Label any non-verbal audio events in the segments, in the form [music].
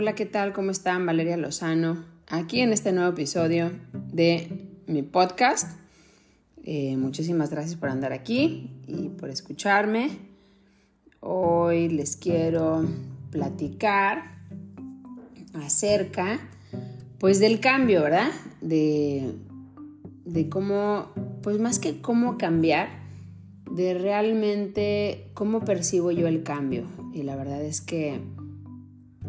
Hola, ¿qué tal? ¿Cómo están? Valeria Lozano, aquí en este nuevo episodio de mi podcast. Eh, muchísimas gracias por andar aquí y por escucharme. Hoy les quiero platicar acerca, pues, del cambio, ¿verdad? De, de cómo, pues, más que cómo cambiar, de realmente cómo percibo yo el cambio. Y la verdad es que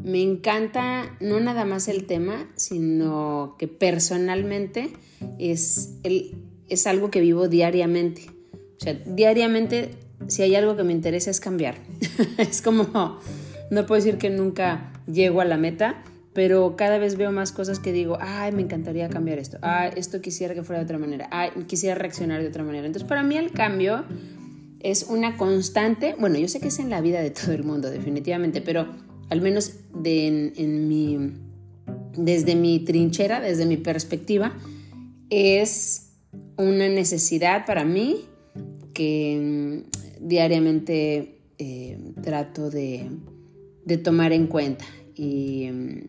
me encanta no nada más el tema, sino que personalmente es, es algo que vivo diariamente. O sea, diariamente si hay algo que me interesa es cambiar. [laughs] es como, no puedo decir que nunca llego a la meta, pero cada vez veo más cosas que digo, ay, me encantaría cambiar esto, ay, esto quisiera que fuera de otra manera, ay, quisiera reaccionar de otra manera. Entonces, para mí el cambio es una constante, bueno, yo sé que es en la vida de todo el mundo, definitivamente, pero al menos de, en, mi, desde mi trinchera, desde mi perspectiva, es una necesidad para mí que mm, diariamente eh, trato de, tomar en cuenta. Y, mm,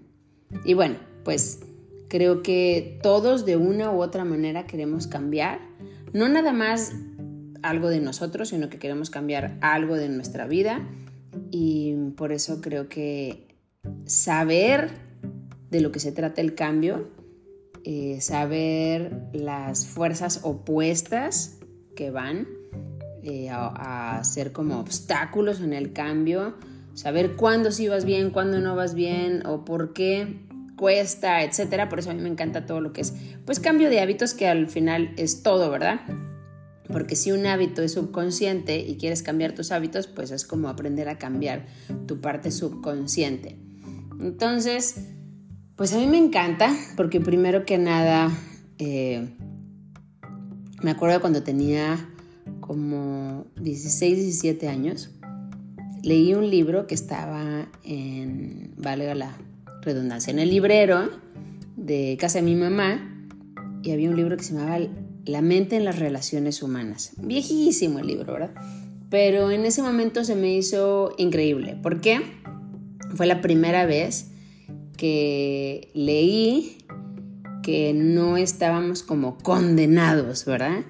y bueno, pues creo que todos de una u otra manera queremos cambiar, no nada más algo de nosotros, sino que queremos cambiar algo de nuestra vida y por eso creo que saber de lo que se trata el cambio, eh, saber las fuerzas opuestas que van eh, a, ser como obstáculos en el cambio, saber cuándo sí vas bien, cuándo no vas bien o por qué cuesta, etcétera. Por eso a mí me encanta todo lo que es, pues cambio de hábitos que al final es todo, ¿verdad? Porque si un hábito es subconsciente y quieres cambiar tus hábitos, pues es como aprender a cambiar tu parte subconsciente. Entonces, pues a mí me encanta, porque primero que nada, eh, me acuerdo cuando tenía como 16, 17 años, leí un libro que estaba en, valga la redundancia, en el librero de casa de mi mamá, y había un libro que se llamaba la mente en las relaciones humanas. Viejísimo el libro, ¿verdad? Pero en ese momento se me hizo increíble. ¿Por qué? Fue la primera vez que leí que no estábamos como condenados, ¿verdad?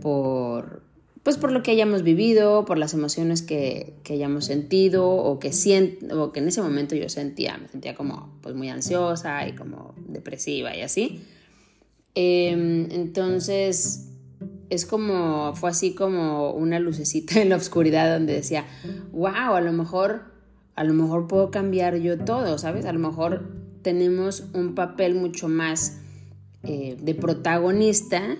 Por, pues por lo que hayamos vivido, por las emociones que, hayamos sentido o que, siento, o que en ese momento yo sentía, me sentía como pues muy ansiosa y como depresiva y así. Em, entonces, es como, fue así como una lucecita [laughs] en la oscuridad donde decía, wow, a lo mejor, a lo mejor puedo cambiar yo todo, ¿sabes? A lo mejor tenemos un papel mucho más eh, de protagonista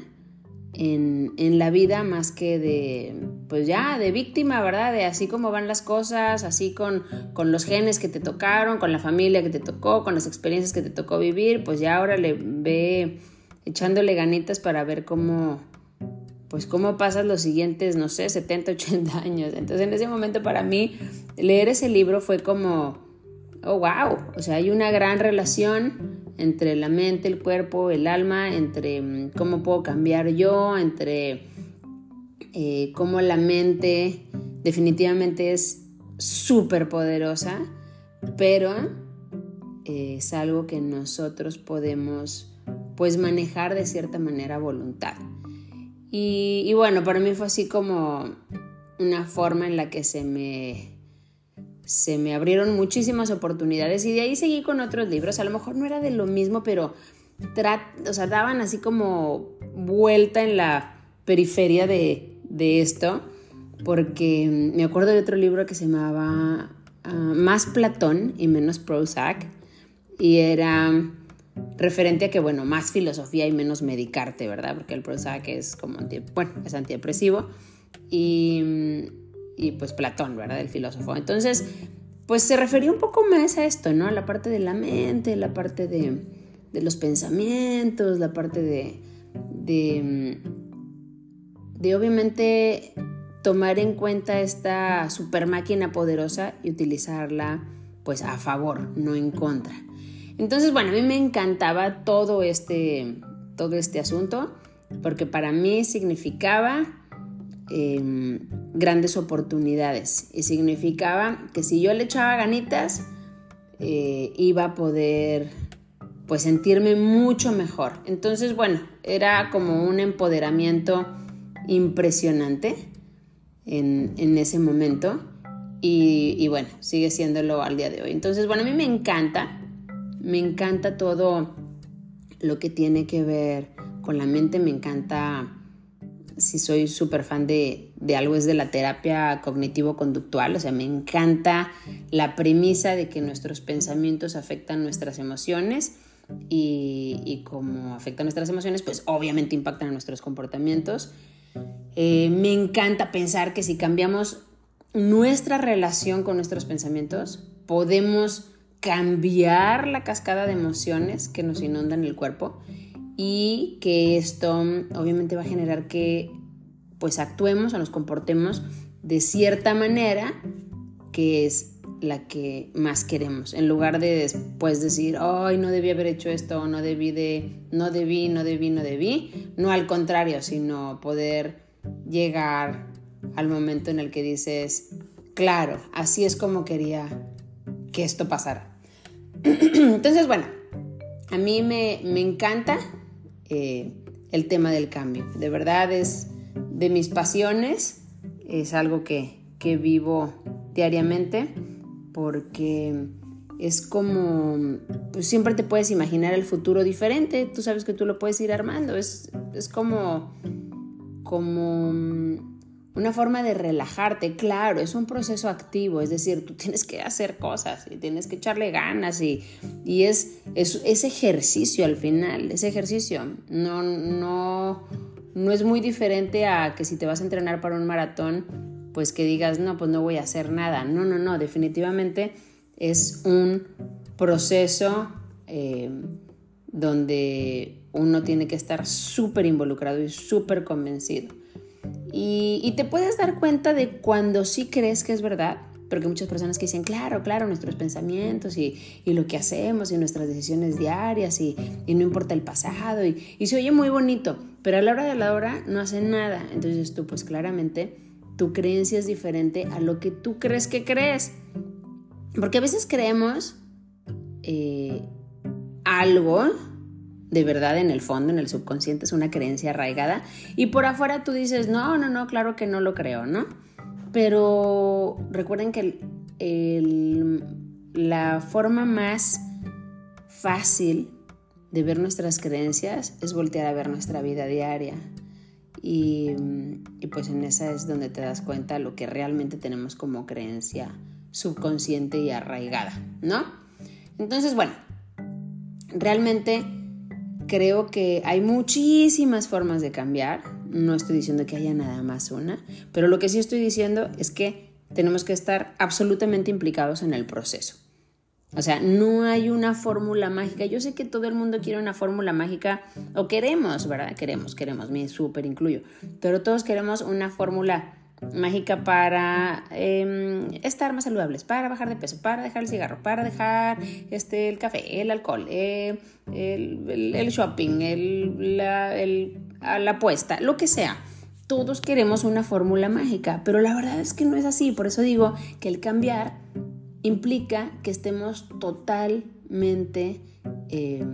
en, en, la vida más que de, pues ya, de víctima, ¿verdad? De así como van las cosas, así con, con los genes que te tocaron, con la familia que te tocó, con las experiencias que te tocó vivir, pues ya ahora le ve echándole ganitas para ver cómo, pues cómo pasas los siguientes, no sé, 70, 80 años. Entonces en ese momento para mí leer ese libro fue como, oh, wow, o sea, hay una gran relación entre la mente, el cuerpo, el alma, entre mm, cómo puedo cambiar yo, entre eh, cómo la mente definitivamente es súper poderosa, pero eh, es algo que nosotros podemos pues manejar de cierta manera voluntad. Y, bueno, para mí fue así como una forma en la que se me, se me abrieron muchísimas oportunidades y de ahí seguí con otros libros. A lo mejor no era de lo mismo, pero o sea, daban así como vuelta en la periferia de, de esto, porque me acuerdo de otro libro que se llamaba ah, Más Platón y menos Prozac, y era referente a que, bueno, más filosofía y menos medicarte, ¿verdad? Porque el Prozac es como, bueno, es antidepresivo y, y pues Platón, ¿verdad? El filósofo. Entonces, pues se refería un poco más a esto, ¿no? A la parte de la mente, la parte de, de los pensamientos, la parte de, de, de obviamente tomar en cuenta esta super máquina poderosa y utilizarla pues a favor, no en contra. Entonces, bueno, a mí me encantaba todo este, todo este asunto porque para mí significaba em, grandes oportunidades y significaba que si yo le echaba ganitas, eh, iba a poder pues sentirme mucho mejor. Entonces, bueno, era como un empoderamiento impresionante en, ese momento y, y, bueno, sigue siéndolo al día de hoy. Entonces, bueno, a mí me encanta, me encanta todo lo que tiene que ver con la mente, me encanta si soy súper fan de, algo es de la terapia cognitivo-conductual, o sea, me encanta la premisa de que nuestros pensamientos afectan nuestras emociones y, como afectan nuestras emociones, pues obviamente impactan a nuestros comportamientos. Eh, me encanta pensar que si cambiamos nuestra relación con nuestros pensamientos, podemos cambiar la cascada de emociones que nos inundan el cuerpo y que esto obviamente va a generar que pues actuemos o nos comportemos de cierta manera que es la que más queremos. En lugar de después decir ay no debí haber hecho esto no debí de no debí no debí no debí no al contrario sino poder llegar al momento en el que dices claro así es como quería que esto pasara entonces bueno a mí me, me encanta eh, el tema del cambio. De verdad es de mis pasiones, es algo que, que vivo diariamente porque es como, pues siempre te puedes imaginar el futuro diferente, tú sabes que tú lo puedes ir armando, es, es como, como una forma de relajarte, claro, es un proceso activo, es decir, tú tienes que hacer cosas y tienes que echarle ganas y, y es, es, ejercicio al final, ese ejercicio no, no, no es muy diferente a que si te vas a entrenar para un maratón, pues que digas, no, pues no voy a hacer nada, no, no, no, definitivamente es un proceso eh, donde uno tiene que estar súper involucrado y súper convencido. Y, te puedes dar cuenta de cuando sí crees que es verdad, porque muchas personas que dicen, claro, claro, nuestros pensamientos y, lo que hacemos y nuestras decisiones diarias y, no importa el pasado y, y, se oye muy bonito, pero a la hora de la hora no hacen nada. Entonces tú pues claramente tu creencia es diferente a lo que tú crees que crees. Porque a veces creemos eh, algo de verdad en el fondo, en el subconsciente, es una creencia arraigada. Y por afuera tú dices, no, no, no, claro que no lo creo, ¿no? Pero recuerden que la forma más fácil de ver nuestras creencias es voltear a ver nuestra vida diaria. Y, y, pues en esa es donde te das cuenta lo que realmente tenemos como creencia subconsciente y arraigada, ¿no? Entonces, bueno, realmente creo que hay muchísimas formas de cambiar. No estoy diciendo que haya nada más una, pero lo que sí estoy diciendo es que tenemos que estar absolutamente implicados en el proceso. O sea, no hay una fórmula mágica. Yo sé que todo el mundo quiere una fórmula mágica, o queremos, ¿verdad? Queremos, queremos, me súper incluyo. Pero todos queremos una fórmula mágica para em, estar más saludables, para bajar de peso, para dejar el cigarro, para dejar este, el café, el alcohol, eh, el, shopping, la, la apuesta, lo que sea. Todos queremos una fórmula mágica, pero la verdad es que no es así. Por eso digo que el cambiar implica que estemos totalmente eh,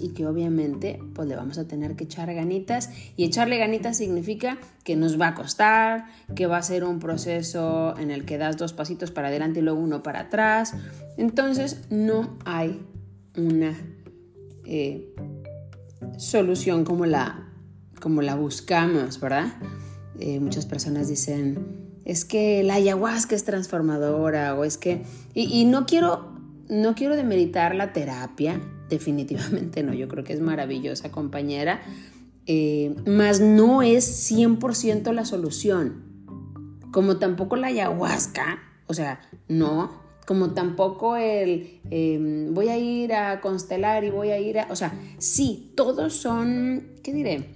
y que obviamente pues le vamos a tener que echar ganitas y echarle ganitas significa que nos va a costar, que va a ser un proceso en el que das dos pasitos para adelante y luego uno para atrás. Entonces no hay una eh, solución como la, como la buscamos, ¿verdad? Eh, muchas personas dicen, es que la ayahuasca es transformadora o es que... y no quiero no quiero demeritar la terapia, definitivamente no, yo creo que es maravillosa compañera, eh, mas no es 100% la solución, como tampoco la ayahuasca, o sea, no, como tampoco el em, voy a ir a constelar y voy a ir a, o sea, sí, todos son, ¿qué diré?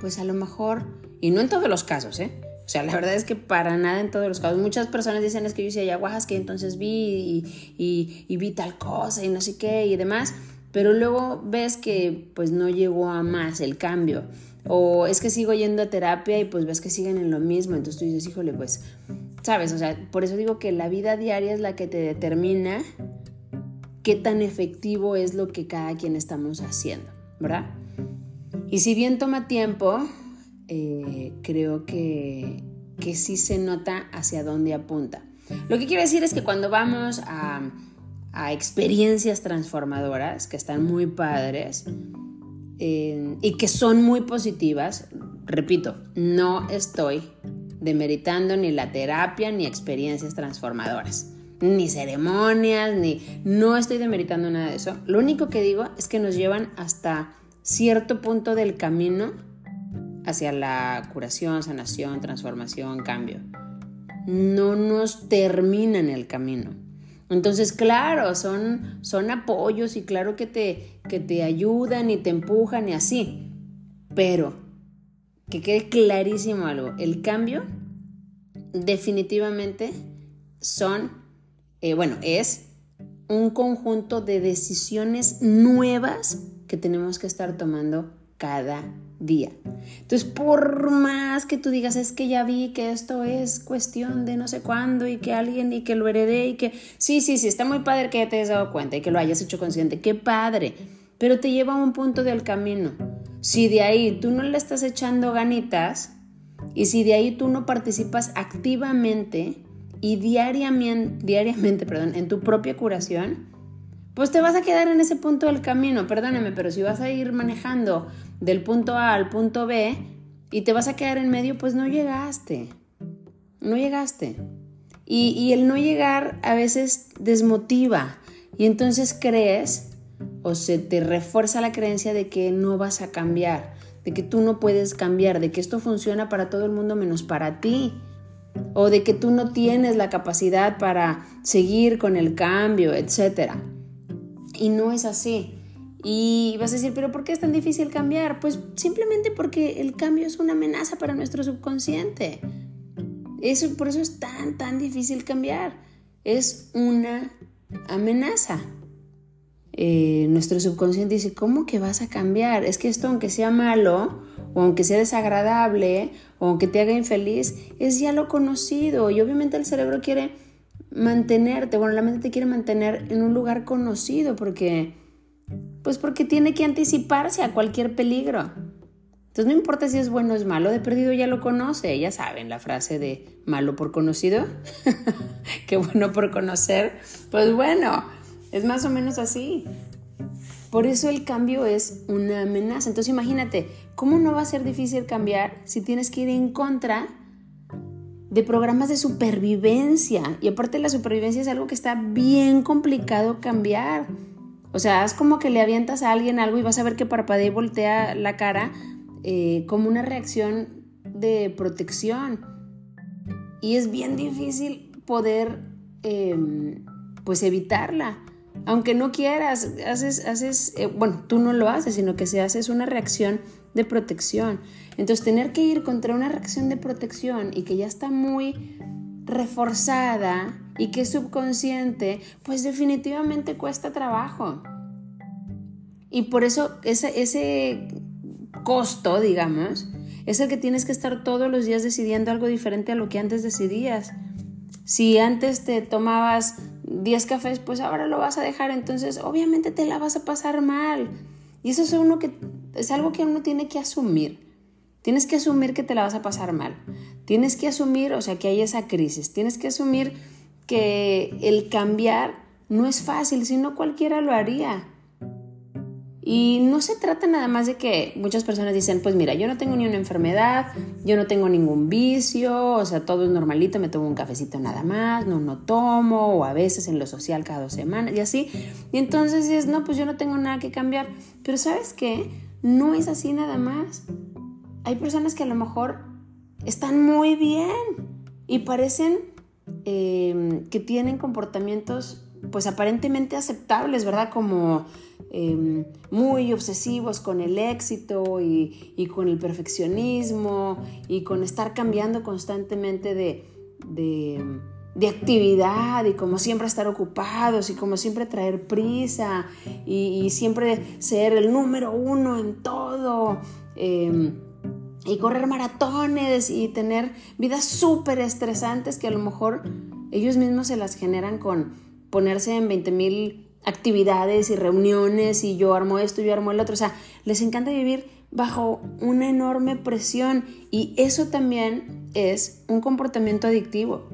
Pues a lo mejor, y no en todos los casos, ¿eh? Sea, la verdad es que para nada en todos los casos. Muchas personas dicen es que yo hice ayahuasca que entonces vi y, y, vi tal cosa y no sé qué y demás. pero luego ves que pues no llegó a más el cambio. O es que sigo yendo a terapia y pues ves que siguen en lo mismo. Entonces tú dices, híjole, pues, sabes, o sea, por eso digo que la vida diaria es la que te determina qué tan efectivo es lo que cada quien estamos haciendo, ¿verdad? Y si bien toma tiempo, eh, creo que, que sí se nota hacia dónde apunta. Lo que quiero decir es que cuando vamos a, a experiencias transformadoras, que están muy padres, y que son muy positivas, repito, no estoy demeritando ni la terapia ni experiencias transformadoras, ni ceremonias, ni no estoy demeritando nada de eso. Lo único que digo es que nos llevan hasta cierto punto del camino hacia la curación, sanación, transformación, cambio. No nos terminan el camino. Entonces, claro, son, son apoyos y claro que te, que te ayudan y te empujan y así. Pero, que quede clarísimo algo, el cambio definitivamente son, eh, bueno, es un conjunto de decisiones nuevas que tenemos que estar tomando cada día. Entonces, por más que tú digas, es que ya vi que esto es cuestión de no sé cuándo y que alguien y que lo heredé y que sí, sí, sí, está muy padre que te hayas dado cuenta y que lo hayas hecho consciente, qué padre, pero te lleva a un punto del camino. Si de ahí tú no le estás echando ganitas y si de ahí tú no participas activamente y diariamente, diariamente perdón, en tu propia curación, pues te vas a quedar en ese punto del camino, perdóname, pero si vas a ir manejando del punto A al punto B y te vas a quedar en medio, pues no llegaste, no llegaste. Y, y el no llegar a veces desmotiva y entonces crees o se te refuerza la creencia de que no vas a cambiar, de que tú no puedes cambiar, de que esto funciona para todo el mundo menos para ti o de que tú no tienes la capacidad para seguir con el cambio, etcétera. Y no es así. Y vas a decir, pero ¿por qué es tan difícil cambiar? Pues simplemente porque el cambio es una amenaza para nuestro subconsciente. Eso, por eso es tan, tan difícil cambiar. Es una amenaza. Eh, nuestro subconsciente dice, ¿cómo que vas a cambiar? Es que esto, aunque sea malo, o aunque sea desagradable, o aunque te haga infeliz, es ya lo conocido. Y obviamente el cerebro quiere mantenerte, bueno, la mente te quiere mantener en un lugar conocido porque, pues porque tiene que anticiparse a cualquier peligro. Entonces no importa si es bueno o es malo, de perdido ya lo conoce, ya saben la frase de malo por conocido, [laughs] que bueno por conocer, pues bueno, es más o menos así. Por eso el cambio es una amenaza. Entonces imagínate, ¿cómo no va a ser difícil cambiar si tienes que ir en contra de programas de supervivencia. Y aparte la supervivencia es algo que está bien complicado cambiar. O sea, es como que le avientas a alguien algo y vas a ver que parpadea y voltea la cara eh, como una reacción de protección. Y es bien difícil poder em, pues evitarla. Aunque no quieras, haces, haces eh, bueno, tú no lo haces, sino que se hace una reacción de protección. Entonces, tener que ir contra una reacción de protección y que ya está muy reforzada y que es subconsciente, pues definitivamente cuesta trabajo. Y por eso ese, ese costo, digamos, es el que tienes que estar todos los días decidiendo algo diferente a lo que antes decidías. Si antes te tomabas 10 cafés, pues ahora lo vas a dejar, entonces obviamente te la vas a pasar mal. Y eso es, uno que, es algo que uno tiene que asumir. Tienes que asumir que te la vas a pasar mal. Tienes que asumir, o sea, que hay esa crisis. Tienes que asumir que el cambiar no es fácil, sino cualquiera lo haría. Y no se trata nada más de que muchas personas dicen, pues mira, yo no tengo ni una enfermedad, yo no tengo ningún vicio, o sea, todo es normalito, me tomo un cafecito nada más, no, no tomo, o a veces en lo social cada dos semanas y así. Y entonces dices, no, pues yo no tengo nada que cambiar. Pero sabes qué, no es así nada más. Hay personas que a lo mejor están muy bien y parecen eh, que tienen comportamientos pues aparentemente aceptables, ¿verdad? Como Em, muy obsesivos con el éxito y, con el perfeccionismo y con estar cambiando constantemente de, de actividad y como siempre estar ocupados y como siempre traer prisa y, siempre ser el número uno en todo em, y correr maratones y tener vidas súper estresantes que a lo mejor ellos mismos se las generan con ponerse en 20 mil actividades y reuniones y yo armo esto, yo armo el otro. O sea, les encanta vivir bajo una enorme presión y eso también es un comportamiento adictivo.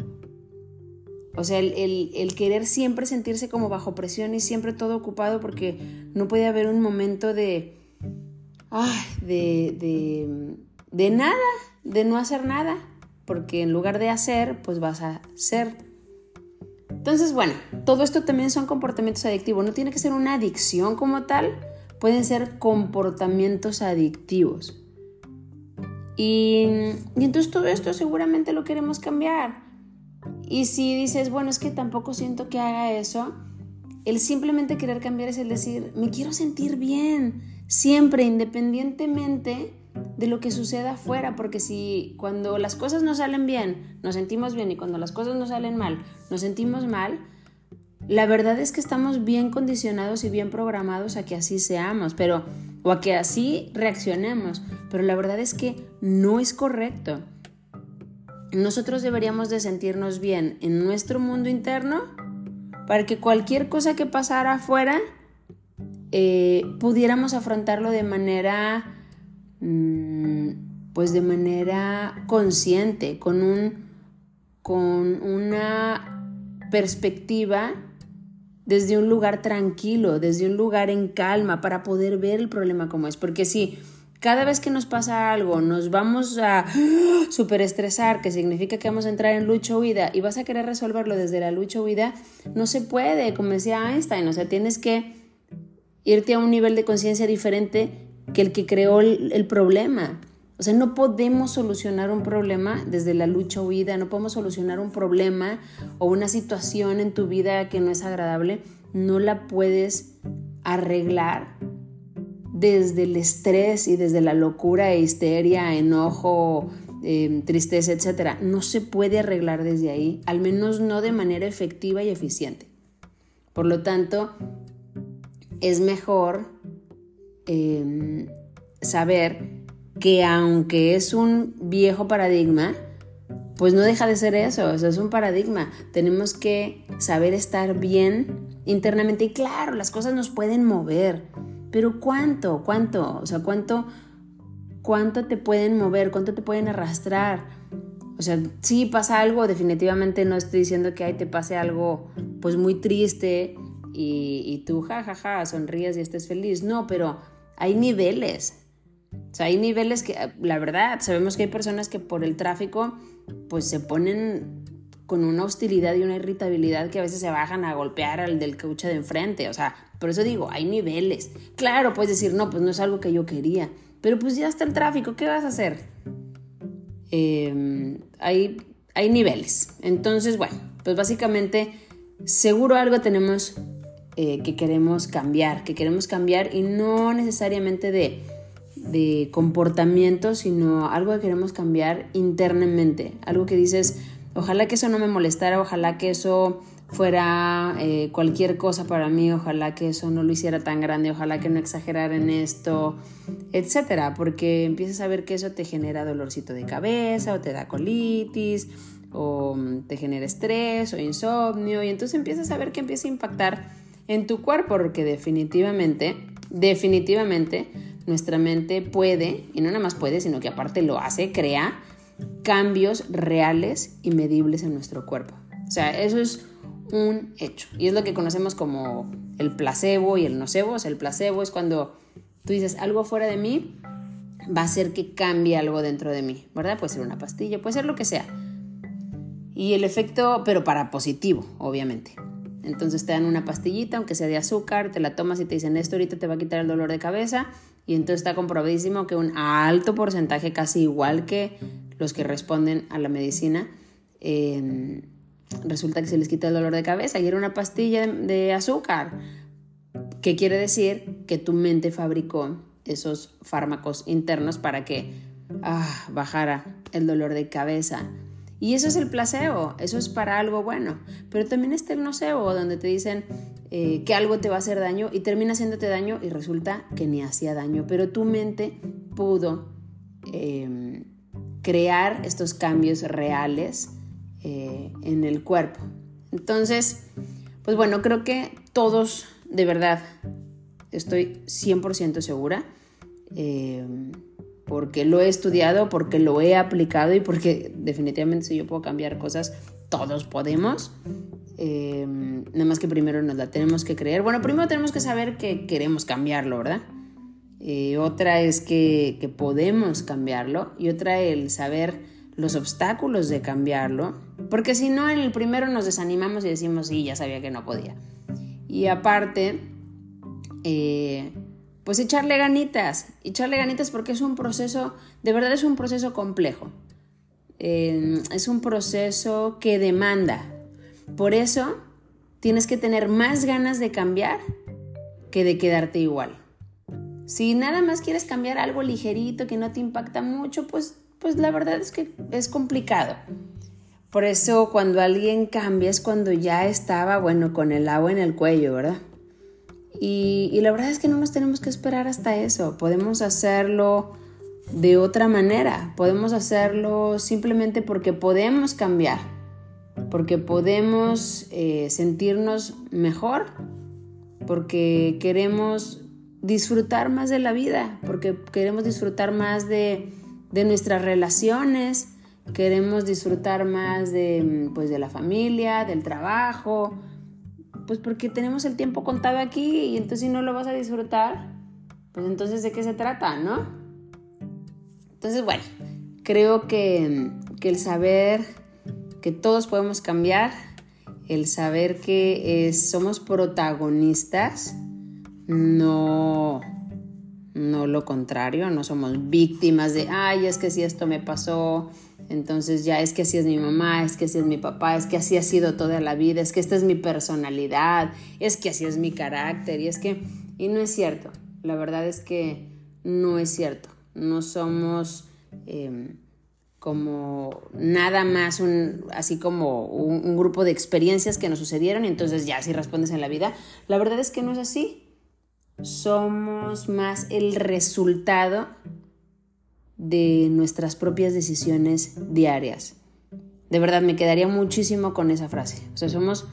O sea, el, querer siempre sentirse como bajo presión y siempre todo ocupado porque no puede haber un momento de, de, de, de nada, de no hacer nada, porque en lugar de hacer, pues vas a ser. Entonces, bueno, todo esto también son comportamientos adictivos. No tiene que ser una adicción como tal, pueden ser comportamientos adictivos. Y, entonces todo esto seguramente lo queremos cambiar. Y si dices, bueno, es que tampoco siento que haga eso, el simplemente querer cambiar es el decir, me quiero sentir bien, siempre, independientemente de lo que suceda afuera, porque si cuando las cosas no salen bien, nos sentimos bien y cuando las cosas no salen mal, nos sentimos mal, la verdad es que estamos bien condicionados y bien programados a que así seamos, pero o a que así reaccionemos, pero la verdad es que no es correcto. Nosotros deberíamos de sentirnos bien en nuestro mundo interno para que cualquier cosa que pasara afuera eh, pudiéramos afrontarlo de manera pues de manera consciente con un con una perspectiva desde un lugar tranquilo desde un lugar en calma para poder ver el problema como es. Porque si cada vez que nos pasa algo, nos vamos a [gasps] superestresar, que significa que vamos a entrar en lucha huida y vas a querer resolverlo desde la lucha huida, no se puede, como decía Einstein, o sea, tienes que irte a un nivel de conciencia diferente que el que creó el, problema. O sea, no podemos solucionar un problema desde la lucha huida, no podemos solucionar un problema o una situación en tu vida que no es agradable, no la puedes arreglar desde el estrés y desde la locura, histeria, enojo, em, tristeza, etc. No se puede arreglar desde ahí, al menos no de manera efectiva y eficiente. Por lo tanto, es mejor em, saber que aunque es un viejo paradigma, pues no deja de ser eso, eso es un paradigma. Tenemos que saber estar bien internamente y claro, las cosas nos pueden mover, pero ¿cuánto? ¿Cuánto? O sea, ¿cuánto, cuánto te pueden mover? ¿Cuánto te pueden arrastrar? O sea, si pasa algo, definitivamente no estoy diciendo que ahí te pase algo pues muy triste y, tú jajaja sonríes y estés feliz. No, pero hay niveles. O sea, hay niveles que, la verdad, sabemos que hay personas que por el tráfico pues se ponen con una hostilidad y una irritabilidad que a veces se bajan a golpear al del caucho de enfrente. O sea, por eso digo, hay niveles. Claro, puedes decir, no, pues no es algo que yo quería. Pero pues ya está el tráfico, ¿qué vas a hacer? Em, hay, hay niveles. Entonces, bueno, pues básicamente seguro algo tenemos eh, que queremos cambiar, que queremos cambiar y no necesariamente de, de comportamiento, sino algo que queremos cambiar internamente. Algo que dices, ojalá que eso no me molestara, ojalá que eso fuera eh, cualquier cosa para mí, ojalá que eso no lo hiciera tan grande, ojalá que no exagerara en esto, etcétera, porque empiezas a ver que eso te genera dolorcito de cabeza o te da colitis o mm, te genera estrés o insomnio y entonces empiezas a ver que empieza a impactar en tu cuerpo porque definitivamente, definitivamente nuestra mente puede, y no nada más puede, sino que aparte lo hace, crea cambios reales y medibles en nuestro cuerpo. O sea, eso es un hecho. Y es lo que conocemos como el placebo y el nocebo. O sea, el placebo es cuando tú dices algo fuera de mí va a hacer que cambie algo dentro de mí, ¿verdad? Puede ser una pastilla, puede ser lo que sea. Y el efecto, pero para positivo, obviamente. Entonces te dan una pastillita, aunque sea de azúcar, te la tomas y te dicen esto ahorita te va a quitar el dolor de cabeza. Y entonces está comprobadísimo que un alto porcentaje, casi igual que los que responden a la medicina, eh, resulta que se les quita el dolor de cabeza y era una pastilla de azúcar. ¿Qué quiere decir? Que tu mente fabricó esos fármacos internos para que ah, bajara el dolor de cabeza. Y eso es el placebo, eso es para algo bueno. Pero también está el nocebo, donde te dicen eh, que algo te va a hacer daño y termina haciéndote daño y resulta que ni hacía daño. Pero tu mente pudo em, crear estos cambios reales eh, en el cuerpo. Entonces, pues bueno, creo que todos, de verdad, estoy 100% segura. Porque lo he estudiado, porque lo he aplicado y porque definitivamente si yo puedo cambiar cosas, todos podemos. Em, nada más que primero nos la tenemos que creer. Bueno, primero tenemos que saber que queremos cambiarlo, ¿verdad? Eh, otra es que, que, podemos cambiarlo y otra el saber los obstáculos de cambiarlo, porque si no, en el primero nos desanimamos y decimos, sí, ya sabía que no podía. Y aparte, eh, pues echarle ganitas, echarle ganitas porque es un proceso, de verdad es un proceso complejo. Eh, es un proceso que demanda. Por eso tienes que tener más ganas de cambiar que de quedarte igual. Si nada más quieres cambiar algo ligerito que no te impacta mucho, pues, pues la verdad es que es complicado. Por eso cuando alguien cambia es cuando ya estaba, bueno, con el agua en el cuello, ¿verdad? Y, la verdad es que no nos tenemos que esperar hasta eso. Podemos hacerlo de otra manera. Podemos hacerlo simplemente porque podemos cambiar, porque podemos eh, sentirnos mejor, porque queremos disfrutar más de la vida, porque queremos disfrutar más de, de nuestras relaciones, queremos disfrutar más de, pues, de la familia, del trabajo, pues porque tenemos el tiempo contado aquí y entonces si no lo vas a disfrutar, pues entonces de qué se trata, ¿no? Entonces, bueno, creo que, el saber que todos podemos cambiar, el saber que somos protagonistas, no, no lo contrario, no somos víctimas de, ay, es que si esto me pasó, entonces ya es que así es mi mamá, es que así es mi papá, es que así ha sido toda la vida, es que esta es mi personalidad, es que así es mi carácter y es que, y no es cierto, la verdad es que no es cierto, no somos em, como nada más un, así como un, un grupo de experiencias que nos sucedieron y entonces ya así respondes en la vida, la verdad es que no es así, somos más el resultado de nuestras propias decisiones diarias. De verdad, me quedaría muchísimo con esa frase. O sea, somos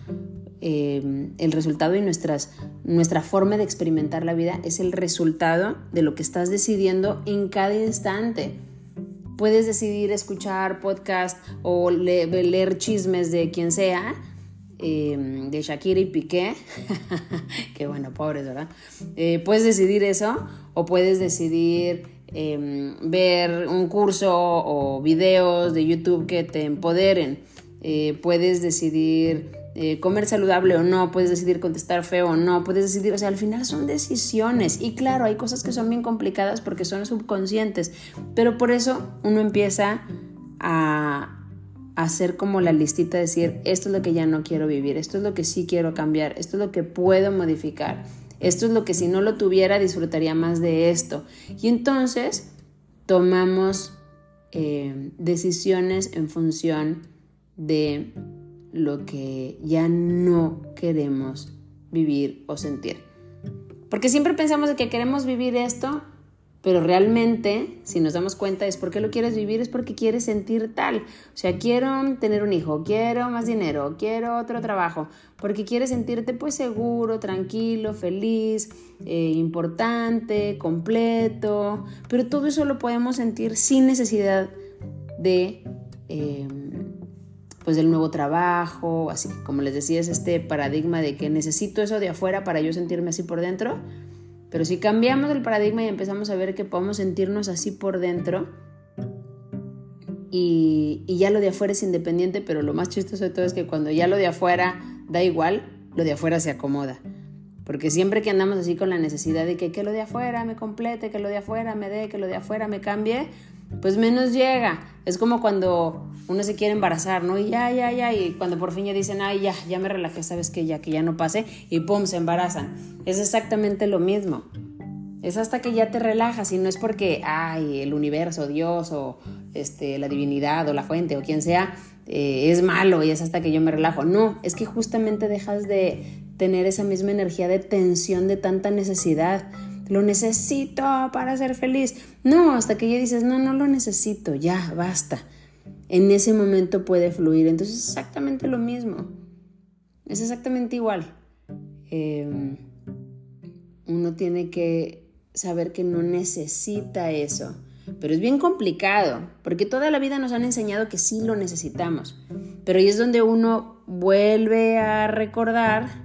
eh, el resultado y nuestras, nuestra forma de experimentar la vida es el resultado de lo que estás decidiendo en cada instante. Puedes decidir escuchar podcast o leer chismes de quien sea, eh, de Shakira y Piqué, [laughs] que bueno, pobres, ¿verdad? Eh, puedes decidir eso o puedes decidir Em, ver un curso o videos de YouTube que te empoderen. Eh, puedes decidir eh, comer saludable o no, puedes decidir contestar feo o no, puedes decidir, o sea, al final son decisiones. Y claro, hay cosas que son bien complicadas porque son subconscientes, pero por eso uno empieza a, hacer como la listita, decir, esto es lo que ya no quiero vivir, esto es lo que sí quiero cambiar, esto es lo que puedo modificar. Esto es lo que si no lo tuviera disfrutaría más de esto. Y entonces tomamos eh, decisiones en función de lo que ya no queremos vivir o sentir. Porque siempre pensamos de que queremos vivir esto, pero realmente, si nos damos cuenta, es porque lo quieres vivir, es porque quieres sentir tal. O sea, quiero tener un hijo, quiero más dinero, quiero otro trabajo, porque quieres sentirte pues seguro, tranquilo, feliz, eh, importante, completo. Pero todo eso lo podemos sentir sin necesidad de... Em, pues del nuevo trabajo, así como les decía, es este paradigma de que necesito eso de afuera para yo sentirme así por dentro pero si cambiamos el paradigma y empezamos a ver que podemos sentirnos así por dentro, y, ya lo de afuera es independiente, pero lo más chistoso de todo es que cuando ya lo de afuera da igual, lo de afuera se acomoda. Porque siempre que andamos así con la necesidad de que, que lo de afuera me complete, que lo de afuera me dé, que lo de afuera me cambie, pues menos llega. Es como cuando uno se quiere embarazar, ¿no? Y ya, ya, ya, y cuando por fin ya dicen, ay, ya, ya me relajé, sabes que ya, que ya no pase, y pum, se embarazan. Es exactamente lo mismo. Es hasta que ya te relajas y no es porque, ay, el universo, Dios o este, la divinidad o la fuente o quien sea eh, es malo y es hasta que yo me relajo. No, es que justamente dejas de tener esa misma energía de tensión, de tanta necesidad. Lo necesito para ser feliz. No, hasta que ya dices, no, no lo necesito, ya, basta. En ese momento puede fluir. Entonces es exactamente lo mismo. Es exactamente igual. Em, uno tiene que saber que no necesita eso. Pero es bien complicado, porque toda la vida nos han enseñado que sí lo necesitamos. Pero ahí es donde uno vuelve a recordar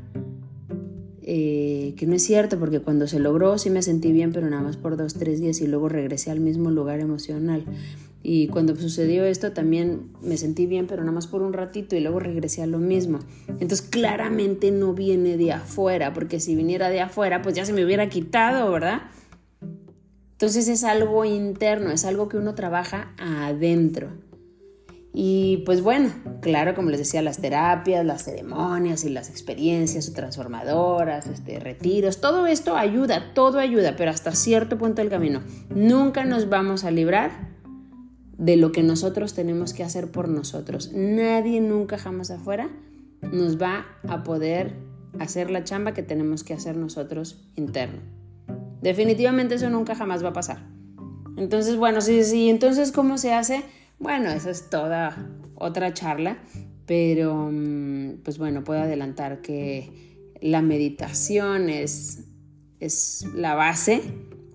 eh, que no es cierto, porque cuando se logró sí me sentí bien, pero nada más por dos, tres días y luego regresé al mismo lugar emocional. Y cuando sucedió esto también me sentí bien, pero nada más por un ratito y luego regresé a lo mismo. Entonces claramente no viene de afuera, porque si viniera de afuera, pues ya se me hubiera quitado, ¿verdad? Entonces es algo interno, es algo que uno trabaja adentro. Y pues bueno, claro, como les decía, las terapias, las ceremonias y las experiencias transformadoras, este, retiros, todo esto ayuda, todo ayuda, pero hasta cierto punto del camino. Nunca nos vamos a librar de lo que nosotros tenemos que hacer por nosotros. Nadie nunca jamás afuera nos va a poder hacer la chamba que tenemos que hacer nosotros interno. Definitivamente eso nunca jamás va a pasar. Entonces, bueno, sí, sí, entonces, ¿cómo se hace? Bueno, eso es toda otra charla, pero mm, pues bueno, puedo adelantar que la meditación es, es la base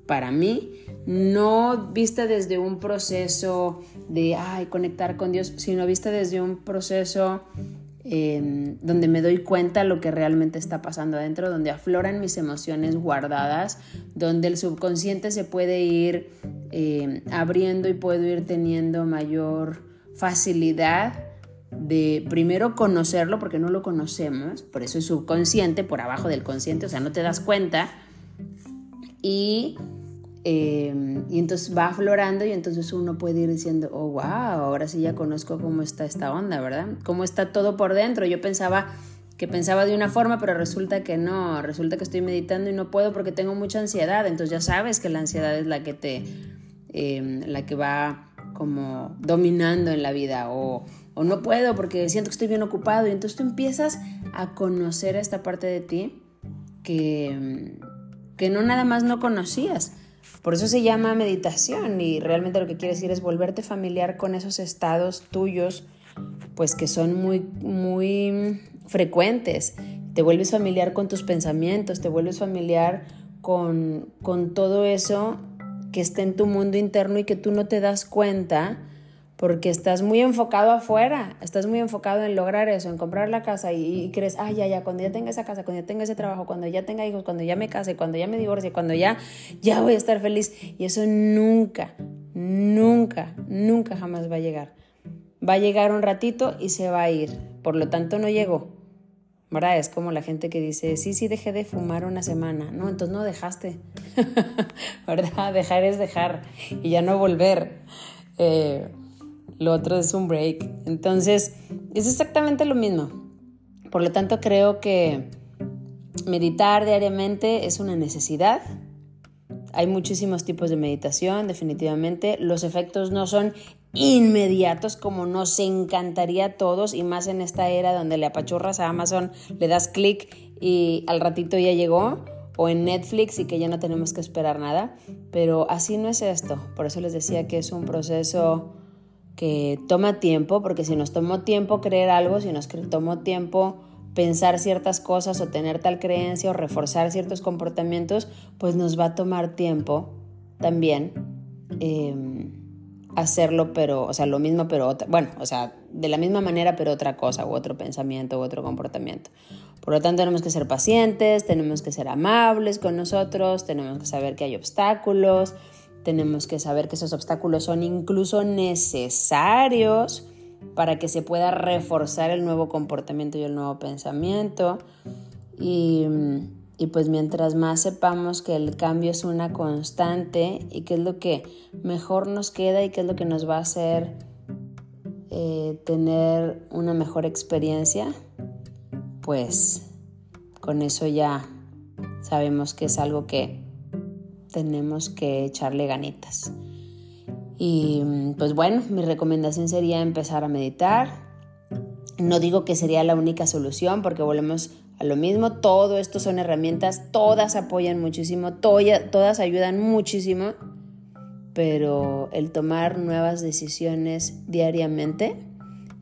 para mí, no vista desde un proceso de ay, conectar con Dios, sino vista desde un proceso donde me doy cuenta lo que realmente está pasando adentro, donde afloran mis emociones guardadas, donde el subconsciente se puede ir em, abriendo y puedo ir teniendo mayor facilidad de primero conocerlo, porque no lo conocemos, por eso es subconsciente, por abajo del consciente, o sea, no te das cuenta, y Em, y entonces va aflorando y entonces uno puede ir diciendo, oh, wow, ahora sí ya conozco cómo está esta onda, ¿verdad? Cómo está todo por dentro. Yo pensaba que pensaba de una forma, pero resulta que no, resulta que estoy meditando y no puedo porque tengo mucha ansiedad. Entonces ya sabes que la ansiedad es la que te, em, la que va como dominando en la vida o, o no puedo porque siento que estoy bien ocupado y entonces tú empiezas a conocer esta parte de ti que, que no nada más no conocías por eso se llama meditación y realmente lo que quiere decir es volverte familiar con esos estados tuyos, pues que son muy, muy frecuentes. Te vuelves familiar con tus pensamientos, te vuelves familiar con, con todo eso que está en tu mundo interno y que tú no te das cuenta porque estás muy enfocado afuera, estás muy enfocado en lograr eso, en comprar la casa y, crees, ay, ya, ya, cuando ya tenga esa casa, cuando ya tenga ese trabajo, cuando ya tenga hijos, cuando ya me case, cuando ya me divorcie, cuando ya, ya voy a estar feliz. Y eso nunca, nunca, nunca jamás va a llegar. Va a llegar un ratito y se va a ir. Por lo tanto, no llegó. ¿Verdad? Es como la gente que dice, sí, sí, dejé de fumar una semana. No, entonces no dejaste. [laughs] ¿Verdad? Dejar es dejar y ya no volver. Eh, lo otro es un break. Entonces, es exactamente lo mismo. Por lo tanto, creo que meditar diariamente es una necesidad. Hay muchísimos tipos de meditación, definitivamente. Los efectos no son inmediatos como nos encantaría a todos y más en esta era donde le apachurras a Amazon, le das clic y al ratito ya llegó o en Netflix y que ya no tenemos que esperar nada, pero así no es esto. Por eso les decía que es un proceso que toma tiempo, porque si nos tomó tiempo creer algo, si nos tomó tiempo pensar ciertas cosas o tener tal creencia o reforzar ciertos comportamientos, pues nos va a tomar tiempo también em, hacerlo, pero, o sea, lo mismo, pero otra, bueno, o sea, de la misma manera, pero otra cosa, u otro pensamiento, u otro comportamiento. Por lo tanto, tenemos que ser pacientes, tenemos que ser amables con nosotros, tenemos que saber que hay obstáculos, tenemos que saber que esos obstáculos son incluso necesarios para que se pueda reforzar el nuevo comportamiento y el nuevo pensamiento. Y, pues mientras más sepamos que el cambio es una constante y qué es lo que mejor nos queda y qué es lo que nos va a hacer eh, tener una mejor experiencia, pues con eso ya sabemos que es algo que tenemos que echarle ganitas. Y pues bueno, mi recomendación sería empezar a meditar. No digo que sería la única solución porque volvemos a lo mismo. Todo esto son herramientas, todas apoyan muchísimo, todas ayudan muchísimo, pero el tomar nuevas decisiones diariamente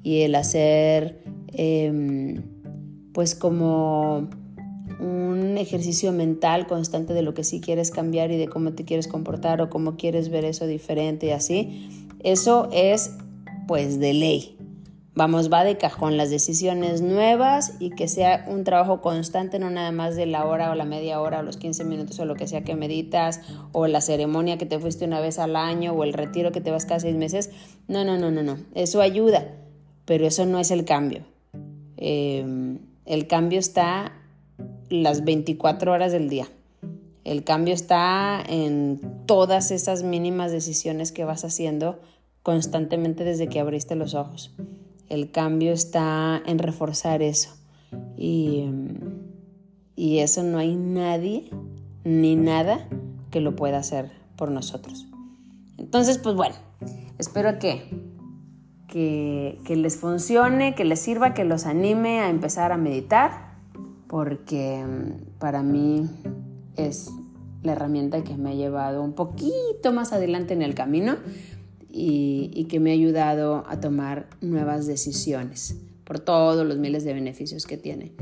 y el hacer em, pues como un ejercicio mental constante de lo que sí quieres cambiar y de cómo te quieres comportar o cómo quieres ver eso diferente y así, eso es pues de ley. Vamos, va de cajón las decisiones nuevas y que sea un trabajo constante, no nada más de la hora o la media hora o los 15 minutos o lo que sea que meditas o la ceremonia que te fuiste una vez al año o el retiro que te vas cada seis meses. No, no, no, no, no. Eso ayuda, pero eso no es el cambio. Em, el cambio está las 24 horas del día. El cambio está en todas esas mínimas decisiones que vas haciendo constantemente desde que abriste los ojos. El cambio está en reforzar eso. Y, y eso no hay nadie ni nada que lo pueda hacer por nosotros. Entonces, pues bueno, espero que, que, que les funcione, que les sirva, que los anime a empezar a meditar porque mm, para mí es la herramienta que me ha llevado un poquito más adelante en el camino y, que me ha ayudado a tomar nuevas decisiones por todos los miles de beneficios que tiene.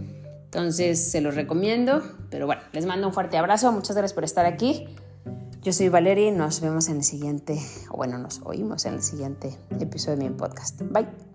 Entonces se los recomiendo, pero bueno, les mando un fuerte abrazo, muchas gracias por estar aquí. Yo soy Valeria y nos vemos en el siguiente, o bueno, nos oímos en el siguiente episodio de mi podcast. Bye.